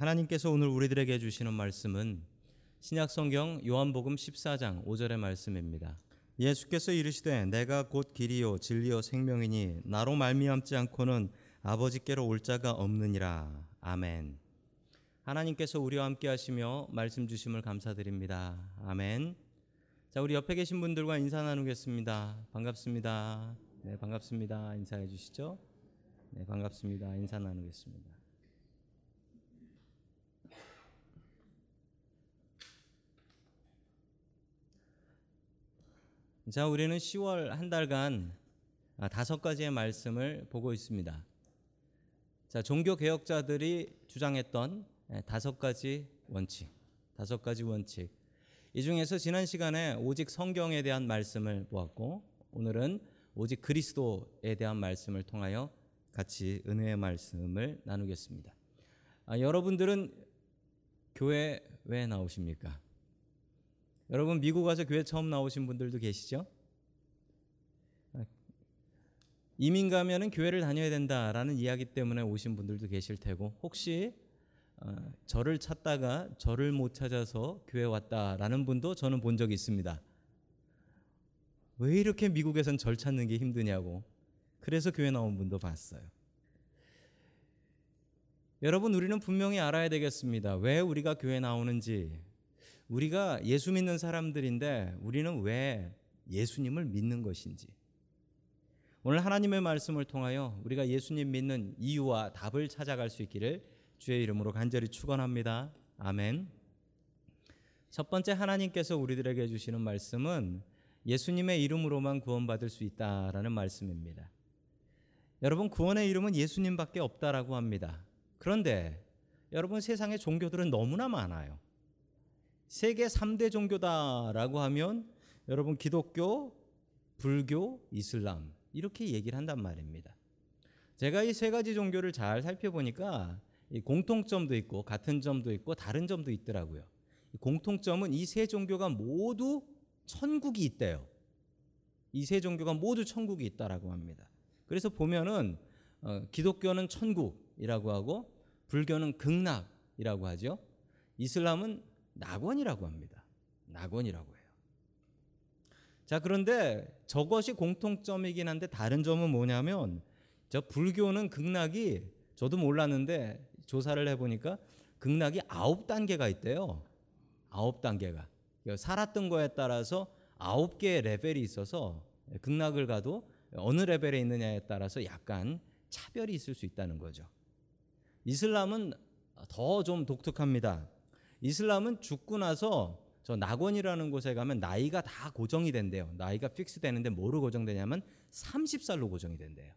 하나님께서 오늘 우리들에게 주시는 말씀은 신약 성경 요한복음 14장 5절의 말씀입니다. 예수께서 이르시되 내가 곧 길이요 진리요 생명이니 나로 말미암지 않고는 아버지께로 올 자가 없느니라. 아멘. 하나님께서 우리와 함께 하시며 말씀 주심을 감사드립니다. 아멘. 자, 우리 옆에 계신 분들과 인사 나누겠습니다. 반갑습니다. 네, 반갑습니다. 인사해 주시죠. 네, 반갑습니다. 인사 나누겠습니다. 자, 우리는 10월 한 달간 아, 다섯 가지의 말씀을 보고 있습니다. 자, 종교 개혁자들이 주장했던 예, 다섯 가지 원칙, 다섯 가지 원칙. 이 중에서 지난 시간에 오직 성경에 대한 말씀을 보았고 오늘은 오직 그리스도에 대한 말씀을 통하여 같이 은혜의 말씀을 나누겠습니다. 아, 여러분들은 교회 왜 나오십니까? 여러분 미국 와서 교회 처음 나오신 분들도 계시죠? 아, 이민 가면은 교회를 다녀야 된다라는 이야기 때문에 오신 분들도 계실 테고 혹시 어, 저를 찾다가 저를 못 찾아서 교회 왔다라는 분도 저는 본 적이 있습니다. 왜 이렇게 미국에선 절 찾는 게 힘드냐고. 그래서 교회 나온 분도 봤어요. 여러분, 우리는 분명히 알아야 되겠습니다. 왜 우리가 교회 나오는지. 우리가 예수 믿는 사람들인데 우리는 왜 예수님을 믿는 것인지. 오늘 하나님의 말씀을 통하여 우리가 예수님 믿는 이유와 답을 찾아갈 수 있기를 주의 이름으로 간절히 축원합니다. 아멘. 첫 번째 하나님께서 우리들에게 주시는 말씀은 예수님의 이름으로만 구원받을 수 있다라는 말씀입니다. 여러분 구원의 이름은 예수님밖에 없다라고 합니다. 그런데 여러분 세상에 종교들은 너무나 많아요. 세계 3대 종교다라고 하면 여러분 기독교, 불교, 이슬람 이렇게 얘기를 한단 말입니다. 제가 이 세 가지 종교를 잘 살펴보니까 공통점도 있고 같은 점도 있고 다른 점도 있더라고요. 공통점은 이 세 종교가 모두 천국이 있대요. 이 세 종교가 모두 천국이 있다라고 합니다. 그래서 보면은 어, 기독교는 천국이라고 하고 불교는 극락이라고 하죠. 이슬람은 낙원이라고 합니다. 낙원이라고 해요. 자, 그런데 저것이 공통점이긴 한데 다른 점은 뭐냐면 저 불교는 극락이 저도 몰랐는데 조사를 해 보니까 극락이 아홉 단계가 있대요. 아홉 단계가. 살았던 거에 따라서 아홉 개의 레벨이 있어서 극락을 가도 어느 레벨에 있느냐에 따라서 약간 차별이 있을 수 있다는 거죠. 이슬람은 더 좀 독특합니다. 이슬람은 죽고 나서 저 낙원이라는 곳에 가면 나이가 다 고정이 된대요. 나이가 fix 되는데 뭐로 고정되냐면 30살로 고정이 된대요.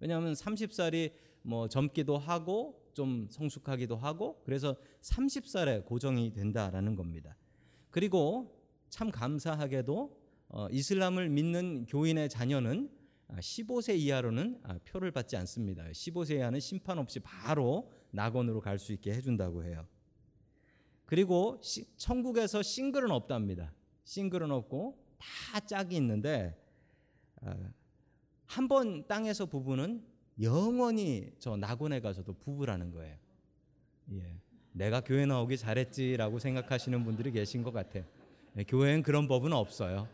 왜냐하면 30살이 뭐 젊기도 하고 좀 성숙하기도 하고 그래서 30살에 고정이 된다라는 겁니다. 그리고 참 감사하게도 어, 이슬람을 믿는 교인의 자녀는 15세 아, 이하로는 아, 표를 받지 않습니다. 15세 이하는 심판 없이 바로 낙원으로 갈 수 있게 해준다고 해요. 그리고 시, 천국에서 싱글은 없답니다. 싱글은 없고 다 짝이 있는데 아, 한번 땅에서 부부는 영원히 저 낙원에 가서도 부부라는 거예요. 예. 내가 교회 나오기 잘했지라고 생각하시는 분들이 계신 것 같아요. 예, 교회엔 그런 법은 없어요.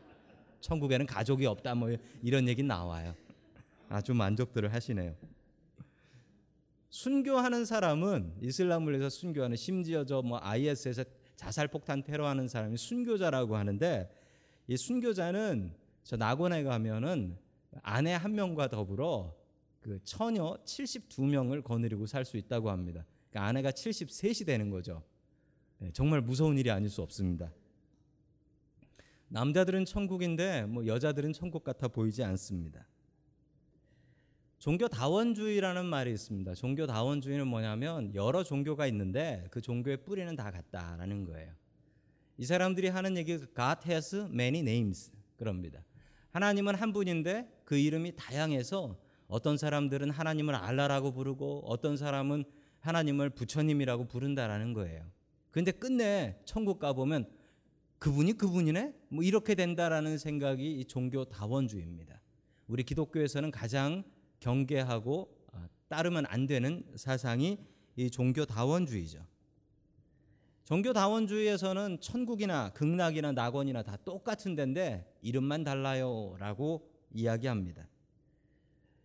천국에는 가족이 없다 뭐 이런 얘기 나와요. 아주 만족들을 하시네요. 순교하는 사람은 이슬람을 위해서 순교하는 심지어 저 뭐 IS에서 자살 폭탄 테러하는 사람이 순교자라고 하는데 이 순교자는 저 낙원에 가면은 아내 한 명과 더불어 그 처녀 72명을 거느리고 살 수 있다고 합니다. 그러니까 아내가 73이 되는 거죠. 네, 정말 무서운 일이 아닐 수 없습니다. 남자들은 천국인데 뭐 여자들은 천국 같아 보이지 않습니다. 종교 다원주의라는 말이 있습니다. 종교 다원주의는 뭐냐면 여러 종교가 있는데 그 종교의 뿌리는 다 같다라는 거예요. 이 사람들이 하는 얘기 God has many names 그럽니다. 하나님은 한 분인데 그 이름이 다양해서 어떤 사람들은 하나님을 알라라고 부르고 어떤 사람은 하나님을 부처님이라고 부른다라는 거예요. 근데 끝내 천국 가 보면 그분이 그분이네? 뭐 이렇게 된다라는 생각이 이 종교 다원주의입니다. 우리 기독교에서는 가장 경계하고 아, 따르면 안 되는 사상이 이 종교 다원주의죠. 종교 다원주의에서는 천국이나 극락이나 낙원이나 다 똑같은 데인데 이름만 달라요라고 이야기합니다.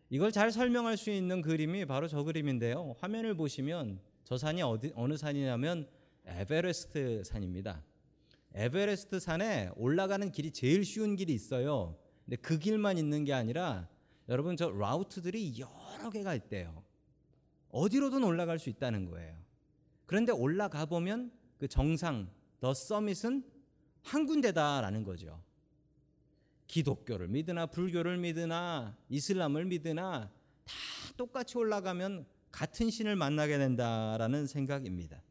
이걸 잘 설명할 수 있는 그림이 바로 저 그림인데요. 화면을 보시면 저 산이 어디 어느 산이냐면 에베레스트 산입니다. 에베레스트 산에 올라가는 길이 제일 쉬운 길이 있어요. 근데 그 길만 있는 게 아니라 여러분 저 라우트들이 여러 개가 있대요. 어디로든 올라갈 수 있다는 거예요. 그런데 올라가 보면 그 정상 더 서밋은 한 군데다라는 거죠. 기독교를 믿으나 불교를 믿으나 이슬람을 믿으나 다 똑같이 올라가면 같은 신을 만나게 된다라는 생각입니다.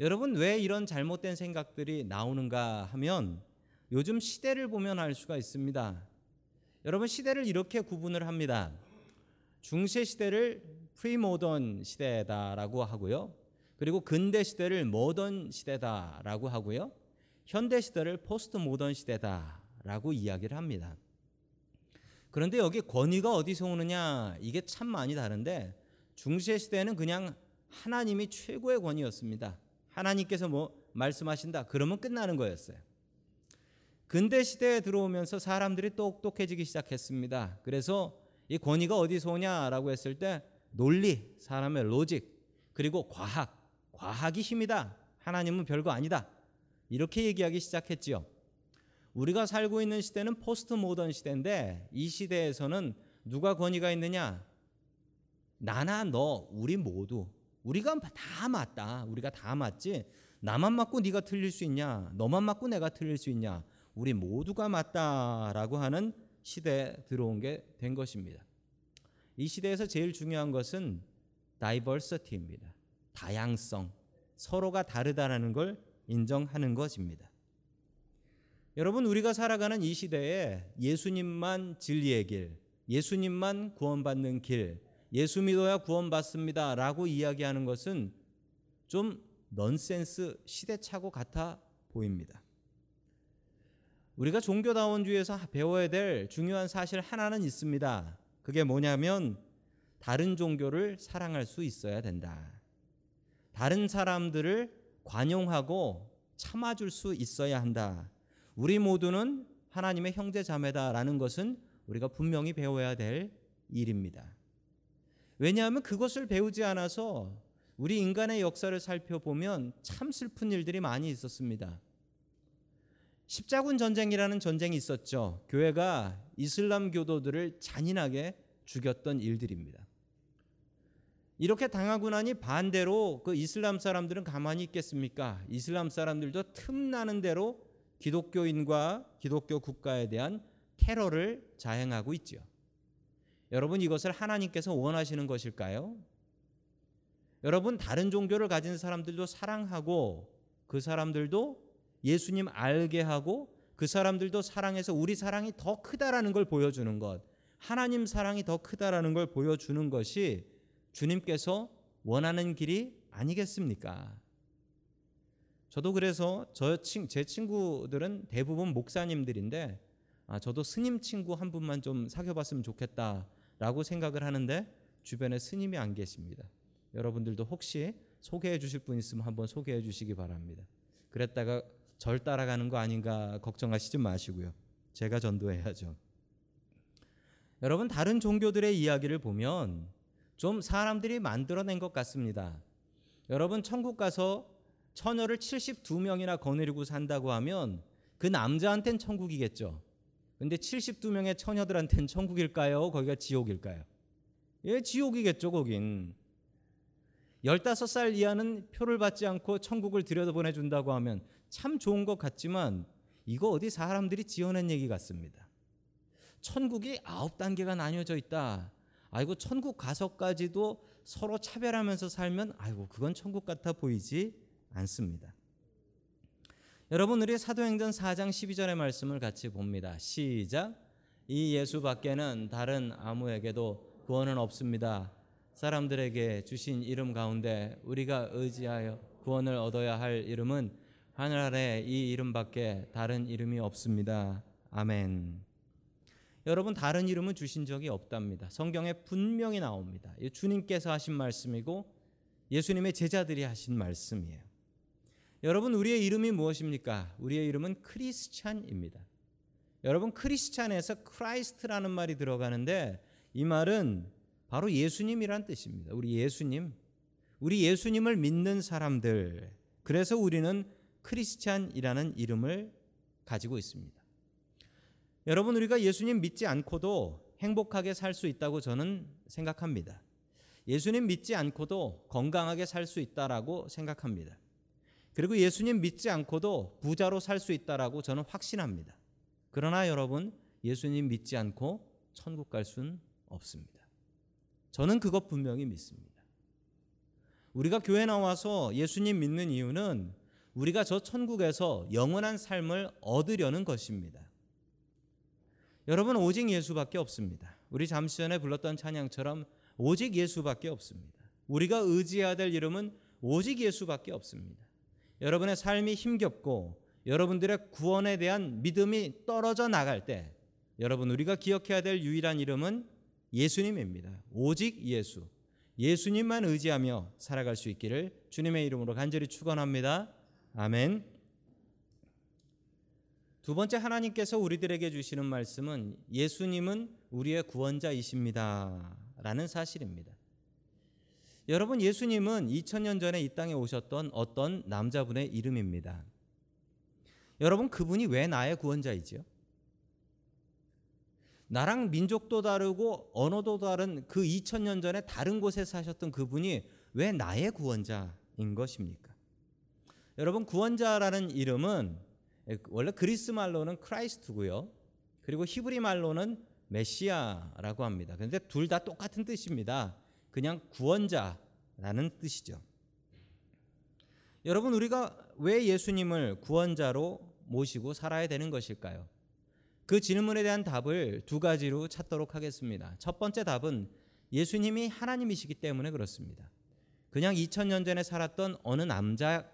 여러분 왜 이런 잘못된 생각들이 나오는가 하면 요즘 시대를 보면 알 수가 있습니다. 여러분 시대를 이렇게 구분을 합니다. 중세 시대를 pre-modern 시대다라고 하고요. 그리고 근대 시대를 모던 시대다라고 하고요. 현대 시대를 포스트 모던 시대다라고 이야기를 합니다. 그런데 여기 권위가 어디서 오느냐 이게 참 많이 다른데 중세 시대는 그냥 하나님이 최고의 권위였습니다. 하나님께서 뭐 말씀하신다 그러면 끝나는 거였어요. 근대 시대에 들어오면서 사람들이 똑똑해지기 시작했습니다. 그래서 이 권위가 어디서 오냐라고 했을 때 논리, 사람의 로직, 그리고 과학, 과학이 힘이다. 하나님은 별거 아니다. 이렇게 얘기하기 시작했지요. 우리가 살고 있는 시대는 포스트 모던 시대인데 이 시대에서는 누가 권위가 있느냐? 나나 너 우리 모두 우리가 다 맞다. 우리가 다 맞지. 나만 맞고 네가 틀릴 수 있냐? 너만 맞고 내가 틀릴 수 있냐? 우리 모두가 맞다라고 하는 시대에 들어온 게 된 것입니다. 이 시대에서 제일 중요한 것은 다이버시티입니다. 다양성, 서로가 다르다라는 걸 인정하는 것입니다. 여러분 우리가 살아가는 이 시대에 예수님만 진리의 길, 예수님만 구원받는 길, 예수 믿어야 구원받습니다라고 이야기하는 것은 좀 넌센스 시대착오 같아 보입니다. 우리가 종교다원주의에서 배워야 될 중요한 사실 하나는 있습니다. 그게 뭐냐면 다른 종교를 사랑할 수 있어야 된다. 다른 사람들을 관용하고 참아줄 수 있어야 한다. 우리 모두는 하나님의 형제 자매다라는 것은 우리가 분명히 배워야 될 일입니다. 왜냐하면 그것을 배우지 않아서 우리 인간의 역사를 살펴보면 참 슬픈 일들이 많이 있었습니다. 십자군 전쟁이라는 전쟁이 있었죠. 교회가 이슬람 교도들을 잔인하게 죽였던 일들입니다. 이렇게 당하고 나니 반대로 그 이슬람 사람들은 가만히 있겠습니까? 이슬람 사람들도 틈나는 대로 기독교인과 기독교 국가에 대한 테러를 자행하고 있죠. 여러분 이것을 하나님께서 원하시는 것일까요? 여러분 다른 종교를 가진 사람들도 사랑하고 그 사람들도 예수님 알게 하고 그 사람들도 사랑해서 우리 사랑이 더 크다라는 걸 보여주는 것. 하나님 사랑이 더 크다라는 걸 보여주는 것이 주님께서 원하는 길이 아니겠습니까? 저도 그래서 저제 친구들은 대부분 목사님들인데 아, 저도 스님 친구 한 분만 좀 사귀어봤으면 좋겠다라고 생각을 하는데 주변에 스님이 안 계십니다. 여러분들도 혹시 소개해 주실 분 있으면 한번 소개해 주시기 바랍니다. 그랬다가 절 따라가는 거 아닌가 걱정하시지 마시고요. 제가 전도해야죠. 여러분 다른 종교들의 이야기를 보면 좀 사람들이 만들어낸 것 같습니다. 여러분 천국 가서 처녀를 72명이나 거느리고 산다고 하면 그 남자한텐 천국이겠죠. 근데 72명의 처녀들한텐 천국일까요? 거기가 지옥일까요? 예, 지옥이겠죠, 거긴. 15살 이하는 표를 받지 않고 천국을 들여다보내 준다고 하면 참 좋은 것 같지만 이거 어디 사람들이 지어낸 얘기 같습니다. 천국이 아홉 단계가 나뉘어져 있다. 아이고 천국 가서까지도 서로 차별하면서 살면 아이고 그건 천국 같아 보이지 않습니다. 여러분 우리 사도행전 4장 12절의 말씀을 같이 봅니다. 시작. 이 예수 밖에는 다른 아무에게도 구원은 없습니다. 사람들에게 주신 이름 가운데 우리가 의지하여 구원을 얻어야 할 이름은 하늘 아래 이 이름밖에 다른 이름이 없습니다. 아멘. 여러분 다른 이름은 주신 적이 없답니다. 성경에 분명히 나옵니다. 주님께서 하신 말씀이고 예수님의 제자들이 하신 말씀이에요. 여러분 우리의 이름이 무엇입니까? 우리의 이름은 크리스찬입니다. 여러분 크리스찬에서 Christ라는 말이 들어가는데 이 말은 바로 예수님이란 뜻입니다. 우리 예수님. 우리 예수님을 믿는 사람들. 그래서 우리는 크리스찬이라는 이름을 가지고 있습니다. 여러분 우리가 예수님 믿지 않고도 행복하게 살 수 있다고 저는 생각합니다. 예수님 믿지 않고도 건강하게 살 수 있다라고 생각합니다. 그리고 예수님 믿지 않고도 부자로 살 수 있다라고 저는 확신합니다. 그러나 여러분 예수님 믿지 않고 천국 갈 수는 없습니다. 저는 그것 분명히 믿습니다. 우리가 교회 나와서 예수님 믿는 이유는 우리가 저 천국에서 영원한 삶을 얻으려는 것입니다. 여러분 오직 예수밖에 없습니다. 우리 잠시 전에 불렀던 찬양처럼 오직 예수밖에 없습니다. 우리가 의지해야 될 이름은 오직 예수밖에 없습니다. 여러분의 삶이 힘겹고 여러분들의 구원에 대한 믿음이 떨어져 나갈 때 여러분 우리가 기억해야 될 유일한 이름은 예수님입니다. 오직 예수. 예수님만 의지하며 살아갈 수 있기를 주님의 이름으로 간절히 축원합니다. 아멘. 두 번째 하나님께서 우리들에게 주시는 말씀은 예수님은 우리의 구원자이십니다. 라는 사실입니다. 여러분 예수님은 2000년 전에 이 땅에 오셨던 어떤 남자분의 이름입니다. 여러분 그분이 왜 나의 구원자이지요? 나랑 민족도 다르고 언어도 다른 그 2000년 전에 다른 곳에 사셨던 그분이 왜 나의 구원자인 것입니까? 여러분 구원자라는 이름은 원래 그리스 말로는 크라이스트고요. 그리고 히브리 말로는 메시아라고 합니다. 그런데 둘 다 똑같은 뜻입니다. 그냥 구원자라는 뜻이죠. 여러분 우리가 왜 예수님을 구원자로 모시고 살아야 되는 것일까요? 그 질문에 대한 답을 두 가지로 찾도록 하겠습니다. 첫 번째 답은 예수님이 하나님이시기 때문에 그렇습니다. 그냥 2000년 전에 살았던 어느 남자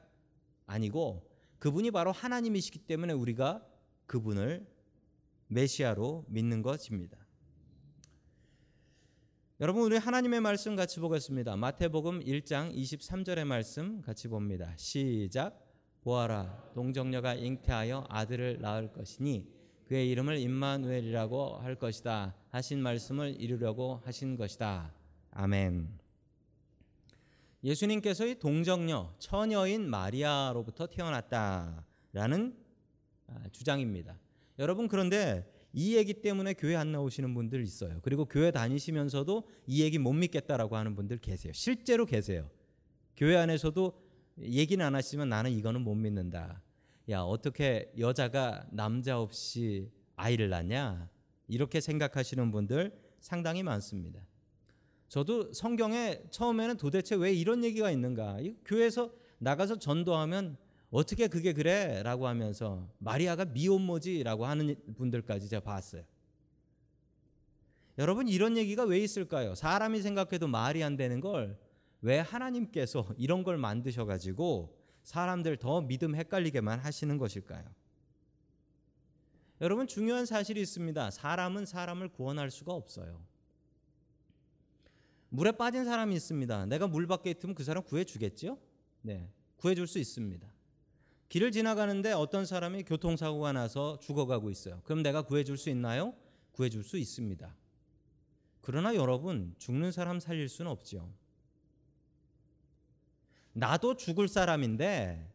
아니고 그분이 바로 하나님이시기 때문에 우리가 그분을 메시아로 믿는 것입니다. 여러분 우리 하나님의 말씀 같이 보겠습니다. 마태복음 1장 23절의 말씀 같이 봅니다. 시작 보아라 동정녀가 잉태하여 아들을 낳을 것이니 그의 이름을 임마누엘이라고 할 것이다 하신 말씀을 이루려고 하신 것이다. 아멘. 예수님께서 이 동정녀 처녀인 마리아로부터 태어났다라는 아, 주장입니다. 여러분 그런데 이 얘기 때문에 교회 안 나오시는 분들 있어요. 그리고 교회 다니시면서도 이 얘기 못 믿겠다라고 하는 분들 계세요. 실제로 계세요. 교회 안에서도 얘기는 안 하시면 나는 이거는 못 믿는다. 야, 어떻게 여자가 남자 없이 아이를 낳냐? 이렇게 생각하시는 분들 상당히 많습니다. 저도 성경에 처음에는 도대체 왜 이런 얘기가 있는가? 교회에서 나가서 전도하면 어떻게 그게 그래? 라고 하면서 마리아가 미혼모지 라고 하는 분들까지 제가 봤어요. 여러분 이런 얘기가 왜 있을까요? 사람이 생각해도 말이 안 되는 걸 왜 하나님께서 이런 걸 만드셔 가지고 사람들 더 믿음 헷갈리게만 하시는 것일까요? 여러분 중요한 사실이 있습니다. 사람은 사람을 구원할 수가 없어요. 물에 빠진 사람이 있습니다. 내가 물 밖에 있으면 그 사람 구해 주겠죠? 네. 구해 줄 수 있습니다. 길을 지나가는데 어떤 사람이 교통사고가 나서 죽어가고 있어요. 그럼 내가 구해줄 수 있나요? 구해줄 수 있습니다. 그러나 여러분, 죽는 사람 살릴 수는 없죠. 나도 죽을 사람인데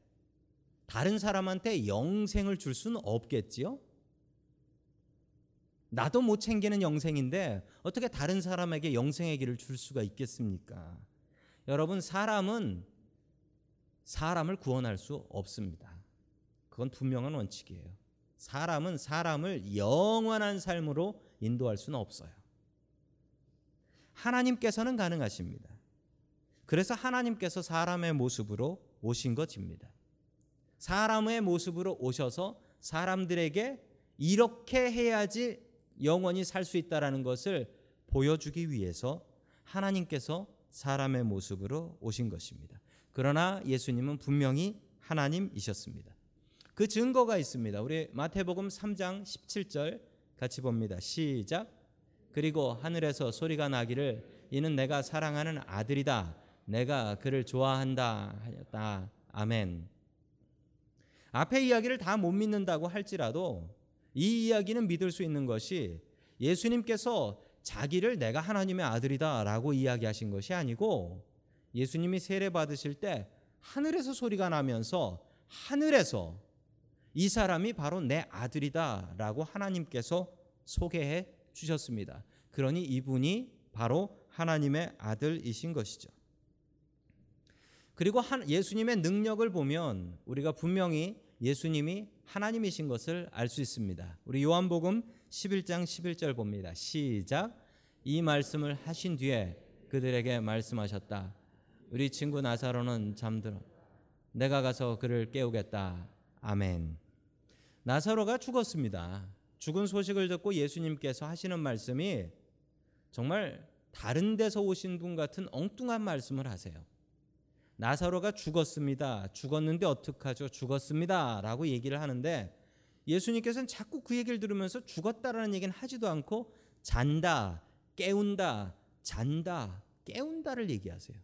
다른 사람한테 영생을 줄 수는 없겠지요? 나도 못 챙기는 영생인데 어떻게 다른 사람에게 영생의 길을 줄 수가 있겠습니까? 여러분, 사람은 사람을 구원할 수 없습니다. 그건 분명한 원칙이에요. 사람은 사람을 영원한 삶으로 인도할 수는 없어요. 하나님께서는 가능하십니다. 그래서 하나님께서 사람의 모습으로 오신 것입니다. 사람의 모습으로 오셔서 사람들에게 이렇게 해야지 영원히 살 수 있다라는 것을 보여주기 위해서 하나님께서 사람의 모습으로 오신 것입니다. 그러나 예수님은 분명히 하나님이셨습니다. 그 증거가 있습니다. 우리 마태복음 3장 17절 같이 봅니다. 시작. 그리고 하늘에서 소리가 나기를 이는 내가 사랑하는 아들이다. 내가 그를 좋아한다 하였다. 아멘. 앞에 이야기를 다 못 믿는다고 할지라도 이 이야기는 믿을 수 있는 것이 예수님께서 자기를 내가 하나님의 아들이다라고 이야기하신 것이 아니고 예수님이 세례 받으실 때 하늘에서 소리가 나면서 하늘에서 이 사람이 바로 내 아들이다라고 하나님께서 소개해 주셨습니다. 그러니 이분이 바로 하나님의 아들이신 것이죠. 그리고 예수님의 능력을 보면 우리가 분명히 예수님이 하나님이신 것을 알 수 있습니다. 우리 요한복음 11장 11절 봅니다. 시작. 이 말씀을 하신 뒤에 그들에게 말씀하셨다. 우리 친구 나사로는 잠들어. 내가 가서 그를 깨우겠다. 아멘. 나사로가 죽었습니다. 죽은 소식을 듣고 예수님께서 하시는 말씀이 정말 다른 데서 오신 분 같은 엉뚱한 말씀을 하세요. 나사로가 죽었습니다. 죽었는데 어떡하죠? 죽었습니다. 라고 얘기를 하는데 예수님께서는 자꾸 그 얘기를 들으면서 죽었다라는 얘기는 하지도 않고 잔다, 깨운다, 잔다, 깨운다를 얘기하세요.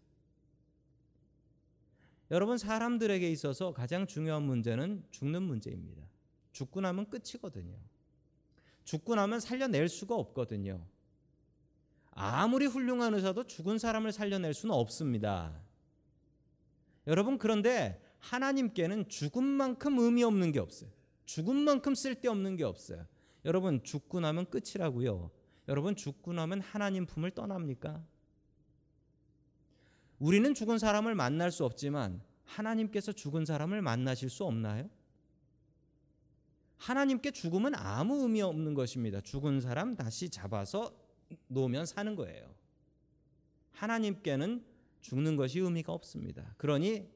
여러분 사람들에게 있어서 가장 중요한 문제는 죽는 문제입니다. 죽고 나면 끝이거든요. 죽고 나면 살려낼 수가 없거든요. 아무리 훌륭한 의사도 죽은 사람을 살려낼 수는 없습니다. 여러분 그런데 하나님께는 죽음만큼 의미 없는 게 없어요. 죽음만큼 쓸데없는 게 없어요. 여러분 죽고 나면 끝이라고요. 여러분 죽고 나면 하나님 품을 떠납니까? 우리는 죽은 사람을 만날 수 없지만 하나님께서 죽은 사람을 만나실 수 없나요? 하나님께 죽음은 아무 의미 없는 것입니다. 죽은 사람 다시 잡아서 놓으면 사는 거예요. 하나님께는 죽는 것이 의미가 없습니다. 그러니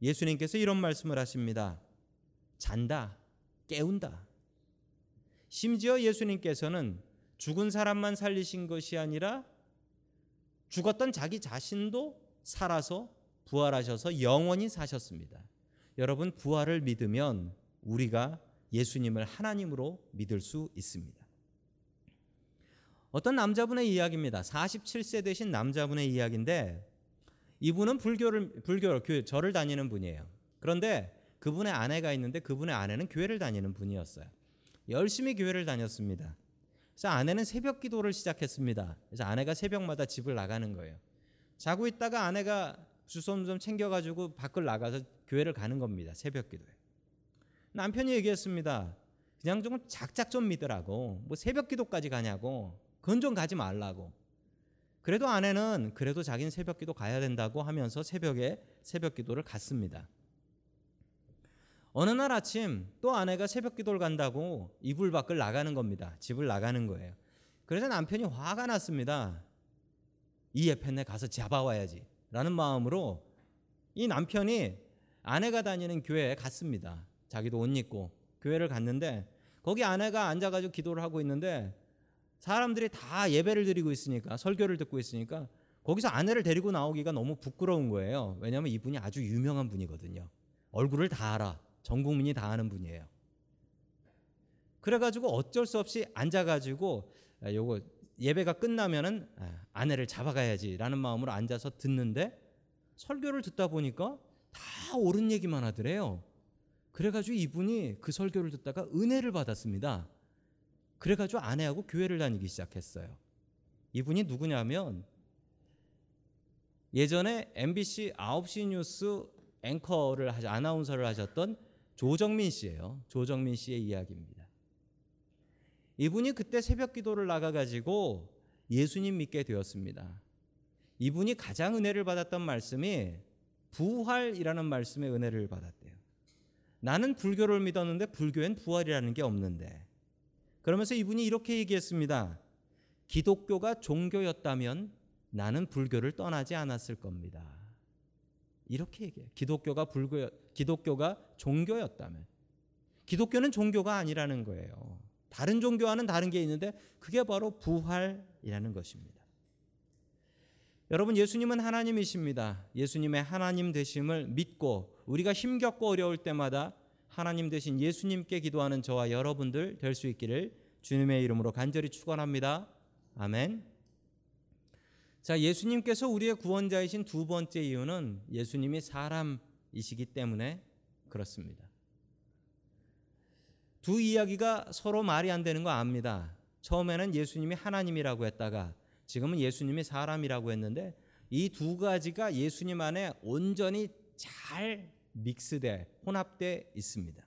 예수님께서 이런 말씀을 하십니다. 잔다, 깨운다. 심지어 예수님께서는 죽은 사람만 살리신 것이 아니라 죽었던 자기 자신도 살아서 부활하셔서 영원히 사셨습니다. 여러분 부활을 믿으면 우리가 예수님을 하나님으로 믿을 수 있습니다. 어떤 남자분의 이야기입니다. 47세 되신 남자분의 이야기인데 이분은 불교를 불교 교 절을 다니는 분이에요. 그런데 그분의 아내가 있는데 그분의 아내는 교회를 다니는 분이었어요. 열심히 교회를 다녔습니다. 그래서 아내는 새벽 기도를 시작했습니다. 그래서 아내가 새벽마다 집을 나가는 거예요. 자고 있다가 아내가 주섬 좀 챙겨가지고 밖을 나가서 교회를 가는 겁니다. 새벽 기도에. 남편이 얘기했습니다. 그냥 좀 작작 좀 믿으라고. 뭐 새벽 기도까지 가냐고. 그건 좀 가지 말라고. 그래도 아내는 그래도 자기는 새벽 기도 가야 된다고 하면서 새벽에 새벽 기도를 갔습니다. 어느 날 아침 또 아내가 새벽 기도를 간다고 이불 밖을 나가는 겁니다. 집을 나가는 거예요. 그래서 남편이 화가 났습니다. 이 예편에 가서 잡아와야지. 라는 마음으로 이 남편이 아내가 다니는 교회에 갔습니다. 자기도 옷 입고 교회를 갔는데 거기 아내가 앉아가지고 기도를 하고 있는데 사람들이 다 예배를 드리고 있으니까 설교를 듣고 있으니까 거기서 아내를 데리고 나오기가 너무 부끄러운 거예요. 왜냐하면 이분이 아주 유명한 분이거든요. 얼굴을 다 알아. 전 국민이 다 아는 분이에요. 그래가지고 어쩔 수 없이 앉아가지고 아, 요거 예배가 끝나면은 아, 아내를 잡아가야지라는 마음으로 앉아서 듣는데 설교를 듣다 보니까 다 옳은 얘기만 하더래요. 그래가지고 이분이 그 설교를 듣다가 은혜를 받았습니다. 그래가지고 아내하고 교회를 다니기 시작했어요. 이분이 누구냐면 예전에 MBC 9시 뉴스 앵커를 하셔 아나운서를 하셨던 조정민 씨예요. 조정민 씨의 이야기입니다. 이분이 그때 새벽 기도를 나가 가지고 예수님 믿게 되었습니다. 이분이 가장 은혜를 받았던 말씀이 부활이라는 말씀의 은혜를 받았대요. 나는 불교를 믿었는데 불교엔 부활이라는 게 없는데. 그러면서 이분이 이렇게 얘기했습니다. 기독교가 종교였다면 나는 불교를 떠나지 않았을 겁니다. 이렇게 얘기해요. 기독교가 불교 기독교가 종교였다면 기독교는 종교가 아니라는 거예요. 다른 종교와는 다른 게 있는데 그게 바로 부활이라는 것입니다. 여러분 예수님은 하나님이십니다. 예수님의 하나님 되심을 믿고 우리가 힘겹고 어려울 때마다 하나님 되신 예수님께 기도하는 저와 여러분들 될 수 있기를 주님의 이름으로 간절히 축원합니다. 아멘. 자, 예수님께서 우리의 구원자이신 두 번째 이유는 예수님이 사람이시기 때문에 그렇습니다. 두 이야기가 서로 말이 안 되는 거 압니다. 처음에는 예수님이 하나님이라고 했다가 지금은 예수님이 사람이라고 했는데 이 두 가지가 예수님 안에 온전히 잘 믹스돼 혼합돼 있습니다.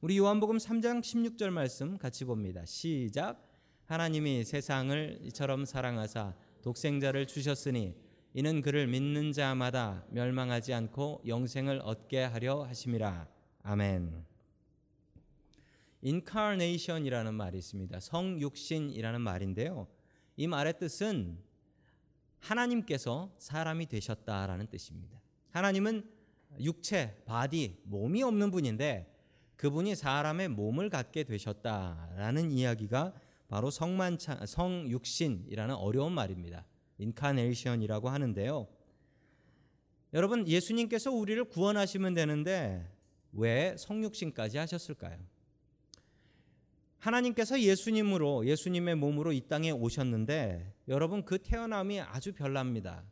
우리 요한복음 3장 16절 말씀 같이 봅니다. 시작. 하나님이 세상을 이처럼 사랑하사 독생자를 주셨으니 이는 그를 믿는 자마다 멸망하지 않고 영생을 얻게 하려 하심이라. 아멘. 인카네이션이라는 말이 있습니다. 성육신이라는 말인데요. 이 말의 뜻은 하나님께서 사람이 되셨다라는 뜻입니다. 하나님은 육체, body, 몸이 없는 분인데 그분이 사람의 몸을 갖게 되셨다라는 이야기가 바로 성만찬 성육신이라는 어려운 말입니다. incarnation이라고 하는데요. 여러분 예수님께서 우리를 구원하시면 되는데 왜 성육신까지 하셨을까요? 하나님께서 예수님으로 예수님의 몸으로 이 땅에 오셨는데 여러분 그 태어남이 아주 별납니다.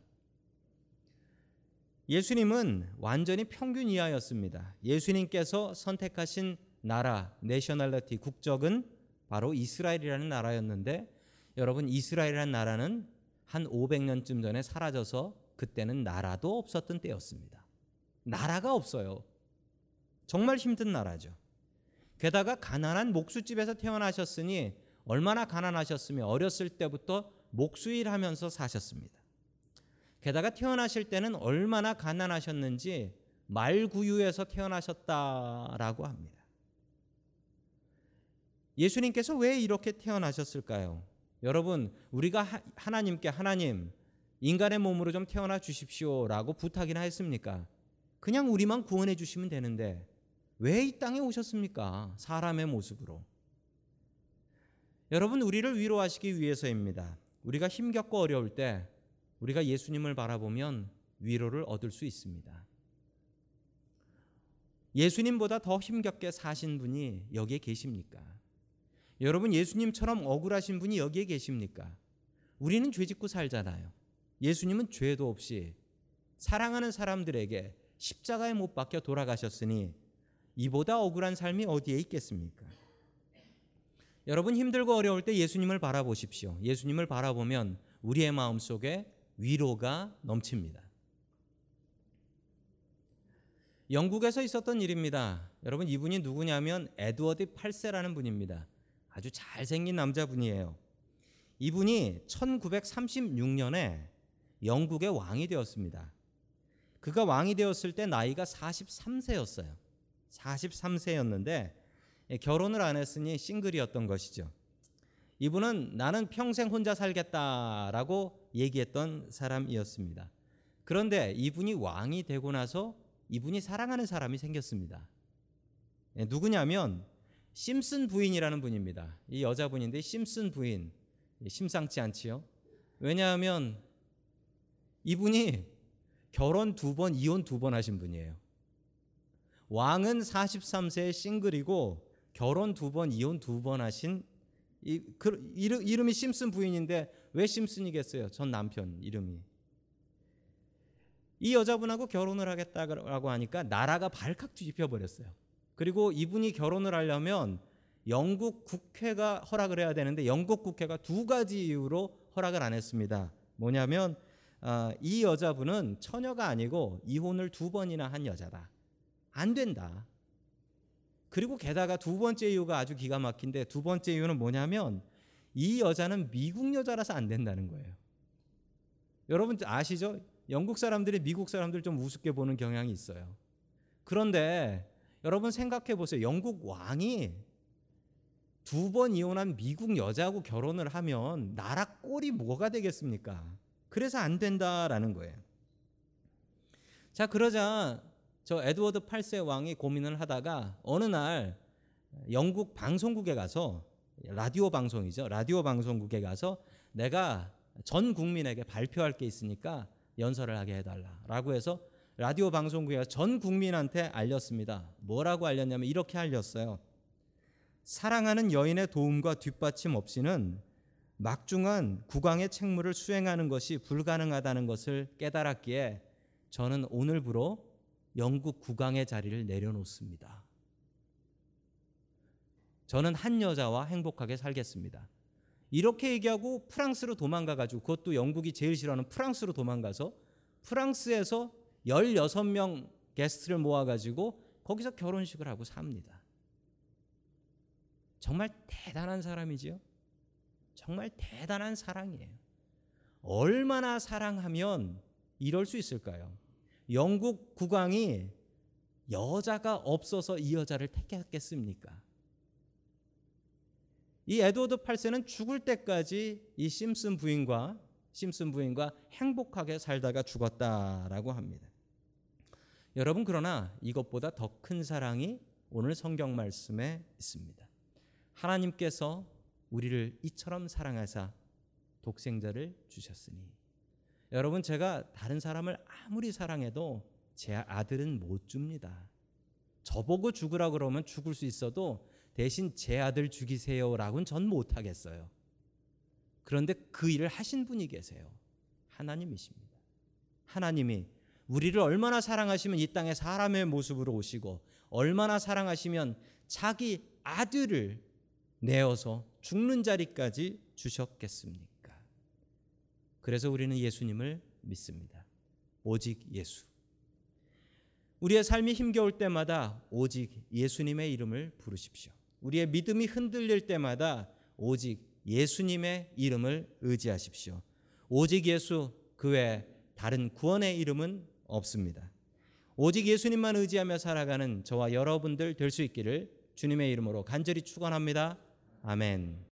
예수님은 완전히 평균 이하였습니다. 예수님께서 선택하신 나라, 내셔널리티 국적은 바로 이스라엘이라는 나라였는데 여러분 이스라엘이라는 나라는 한 500년쯤 전에 사라져서 그때는 나라도 없었던 때였습니다. 나라가 없어요. 정말 힘든 나라죠. 게다가 가난한 목수집에서 태어나셨으니 얼마나 가난하셨으면 어렸을 때부터 목수일 하면서 사셨습니다. 게다가 태어나실 때는 얼마나 가난하셨는지 말구유에서 태어나셨다라고 합니다. 예수님께서 왜 이렇게 태어나셨을까요? 여러분, 우리가 하나님께 하나님 인간의 몸으로 좀 태어나 주십시오라고 부탁이나 했습니까? 그냥 우리만 구원해 주시면 되는데 왜 이 땅에 오셨습니까? 사람의 모습으로. 여러분, 우리를 위로하시기 위해서입니다. 우리가 힘겹고 어려울 때 우리가 예수님을 바라보면 위로를 얻을 수 있습니다. 예수님보다 더 힘겹게 사신 분이 여기에 계십니까? 여러분 예수님처럼 억울하신 분이 여기에 계십니까? 우리는 죄 짓고 살잖아요. 예수님은 죄도 없이 사랑하는 사람들에게 십자가에 못 박혀 돌아가셨으니 이보다 억울한 삶이 어디에 있겠습니까? 여러분 힘들고 어려울 때 예수님을 바라보십시오. 예수님을 바라보면 우리의 마음 속에 위로가 넘칩니다. 영국에서 있었던 일입니다. 여러분 이분이 누구냐면 에드워드 8세라는 분입니다. 아주 잘생긴 남자분이에요. 이분이 1936년에 영국의 왕이 되었습니다. 그가 왕이 되었을 때 나이가 43세였어요. 43세였는데 결혼을 안 했으니 싱글이었던 것이죠. 이분은 나는 평생 혼자 살겠다라고 얘기했던 사람이었습니다. 그런데 이분이 왕이 되고 나서 이분이 사랑하는 사람이 생겼습니다. 예, 누구냐면 심슨 부인이라는 분입니다. 이 여자분인데 심슨 부인 심상치 않지요. 왜냐하면 이분이 결혼 두 번, 이혼 두 번 하신 분이에요. 왕은 43세 싱글이고 결혼 두 번, 이혼 두 번 하신 이, 그, 이름, 이름이 심슨 부인인데 왜 심슨이겠어요? 전 남편 이름이. 이 여자분하고 결혼을 하겠다고 하니까 나라가 발칵 뒤집혀 버렸어요. 그리고 이분이 결혼을 하려면 영국 국회가 허락을 해야 되는데 영국 국회가 두 가지 이유로 허락을 안 했습니다. 뭐냐면 아, 이 여자분은 처녀가 아니고 이혼을 두 번이나 한 여자다. 안 된다. 그리고 게다가 두 번째 이유가 아주 기가 막힌데 두 번째 이유는 뭐냐면 이 여자는 미국 여자라서 안 된다는 거예요. 여러분 아시죠? 영국 사람들이 미국 사람들 좀 우습게 보는 경향이 있어요. 그런데 여러분 생각해 보세요. 영국 왕이 두 번 이혼한 미국 여자하고 결혼을 하면 나라 꼴이 뭐가 되겠습니까? 그래서 안 된다라는 거예요. 자, 그러자 저 에드워드 8세 왕이 고민을 하다가 어느 날 영국 방송국에 가서 라디오 방송이죠. 라디오 방송국에 가서 내가 전 국민에게 발표할 게 있으니까 연설을 하게 해달라라고 해서 라디오 방송국에 전 국민한테 알렸습니다. 뭐라고 알렸냐면 이렇게 알렸어요. 사랑하는 여인의 도움과 뒷받침 없이는 막중한 국왕의 책무를 수행하는 것이 불가능하다는 것을 깨달았기에 저는 오늘부로 영국 국왕의 자리를 내려놓습니다. 저는 한 여자와 행복하게 살겠습니다. 이렇게 얘기하고 프랑스로 도망가 가지고 그것도 영국이 제일 싫어하는 프랑스로 도망가서 프랑스에서 16명 게스트를 모아 가지고 거기서 결혼식을 하고 삽니다. 정말 대단한 사람이지요. 정말 대단한 사랑이에요. 얼마나 사랑하면 이럴 수 있을까요? 영국 국왕이 여자가 없어서 이 여자를 택했겠습니까? 이 에드워드 8세는 죽을 때까지 이 심슨 부인과 심슨 부인과 행복하게 살다가 죽었다라고 합니다. 여러분 그러나 이것보다 더 큰 사랑이 오늘 성경 말씀에 있습니다. 하나님께서 우리를 이처럼 사랑하사 독생자를 주셨으니 여러분 제가 다른 사람을 아무리 사랑해도 제 아들은 못 줍니다. 저보고 죽으라 그러면 죽을 수 있어도 대신 제 아들 죽이세요라고는 전 못하겠어요. 그런데 그 일을 하신 분이 계세요. 하나님이십니다. 하나님이 우리를 얼마나 사랑하시면 이 땅에 사람의 모습으로 오시고 얼마나 사랑하시면 자기 아들을 내어서 죽는 자리까지 주셨겠습니까? 그래서 우리는 예수님을 믿습니다. 오직 예수. 우리의 삶이 힘겨울 때마다 오직 예수님의 이름을 부르십시오. 우리의 믿음이 흔들릴 때마다 오직 예수님의 이름을 의지하십시오. 오직 예수 그외 다른 구원의 이름은 없습니다. 오직 예수님만 의지하며 살아가는 저와 여러분들 될 수 있기를 주님의 이름으로 간절히 축원합니다. 아멘.